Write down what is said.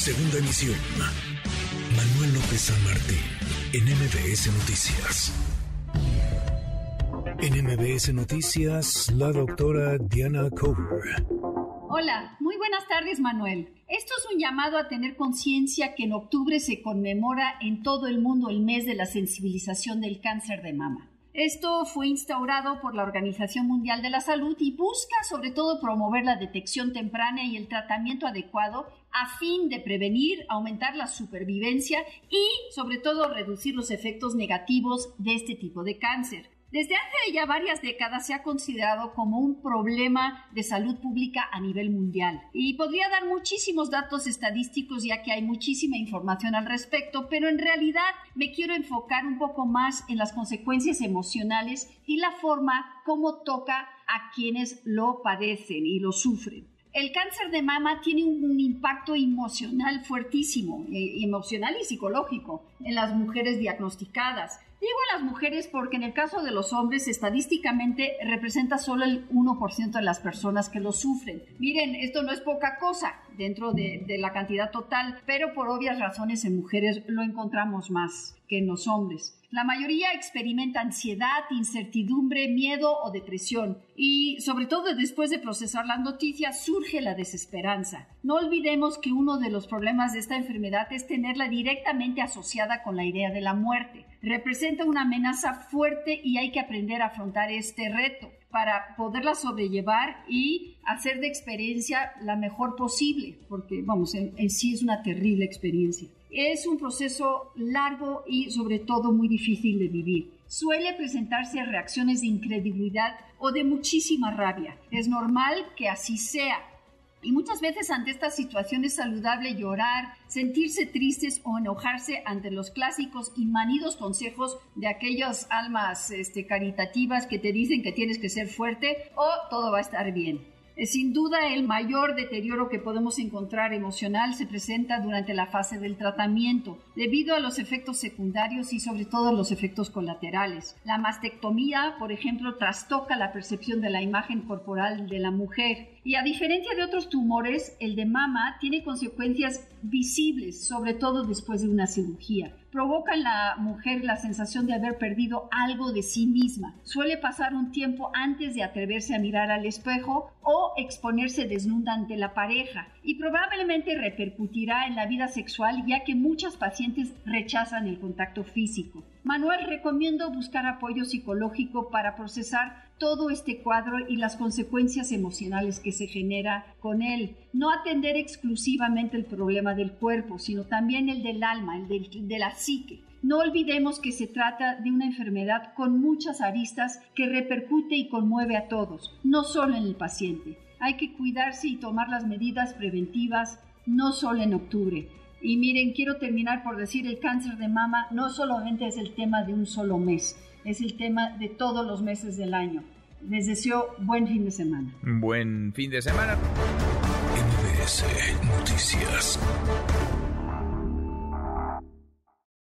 Segunda emisión. Manuel López San Martín, en MBS Noticias. En MBS Noticias, la doctora Diana Cover. Hola, muy buenas tardes Manuel. Esto es un llamado a tener conciencia que en octubre se conmemora en todo el mundo el mes de la sensibilización del cáncer de mama. Esto fue instaurado por la Organización Mundial de la Salud y busca sobre todo promover la detección temprana y el tratamiento adecuado a fin de prevenir, aumentar la supervivencia y sobre todo reducir los efectos negativos de este tipo de cáncer. Desde hace ya varias décadas se ha considerado como un problema de salud pública a nivel mundial. Y podría dar muchísimos datos estadísticos ya que hay muchísima información al respecto, pero en realidad me quiero enfocar un poco más en las consecuencias emocionales y la forma como toca a quienes lo padecen y lo sufren. El cáncer de mama tiene un impacto emocional fuertísimo, eh, emocional y psicológico en las mujeres diagnosticadas Digo a las mujeres porque en el caso de los hombres estadísticamente representa solo el 1% de las personas que lo sufren. Miren, esto no es poca cosa dentro de, la cantidad total, pero por obvias razones en mujeres lo encontramos más que en los hombres. La mayoría experimenta ansiedad, incertidumbre, miedo o depresión y sobre todo después de procesar las noticias surge la desesperanza. No olvidemos que uno de los problemas de esta enfermedad es tenerla directamente asociada con la idea de la muerte. Representa una amenaza fuerte y hay que aprender a afrontar este reto para poderla sobrellevar y hacer de experiencia la mejor posible, porque vamos, en, sí es una terrible experiencia. Es un proceso largo y sobre todo muy difícil de vivir. Suele presentarse reacciones de incredulidad o de muchísima rabia. Es normal que así sea, y muchas veces ante esta situación es saludable llorar, sentirse tristes o enojarse ante los clásicos y manidos consejos de aquellas almas este, caritativas que te dicen que tienes que ser fuerte o todo va a estar bien. Sin duda, el mayor deterioro que podemos encontrar emocional se presenta durante la fase del tratamiento, debido a los efectos secundarios y sobre todo los efectos colaterales. La mastectomía, por ejemplo, trastoca la percepción de la imagen corporal de la mujer y a diferencia de otros tumores, el de mama tiene consecuencias visibles, sobre todo después de una cirugía. Provoca en la mujer la sensación de haber perdido algo de sí misma. Suele pasar un tiempo antes de atreverse a mirar al espejo o exponerse desnuda ante la pareja y probablemente repercutirá en la vida sexual ya que muchas pacientes rechazan el contacto físico. Manuel recomiendo buscar apoyo psicológico para procesar todo este cuadro y las consecuencias emocionales que se genera con él. No atender exclusivamente el problema del cuerpo, sino también el del alma, el de la psique. No olvidemos que se trata de una enfermedad con muchas aristas que repercute y conmueve a todos, no solo en el paciente. Hay que cuidarse y tomar las medidas preventivas no solo en octubre. Y miren, quiero terminar por decir, el cáncer de mama no solamente es el tema de un solo mes, es el tema de todos los meses del año. Les deseo buen fin de semana. Buen fin de semana. MBS Noticias.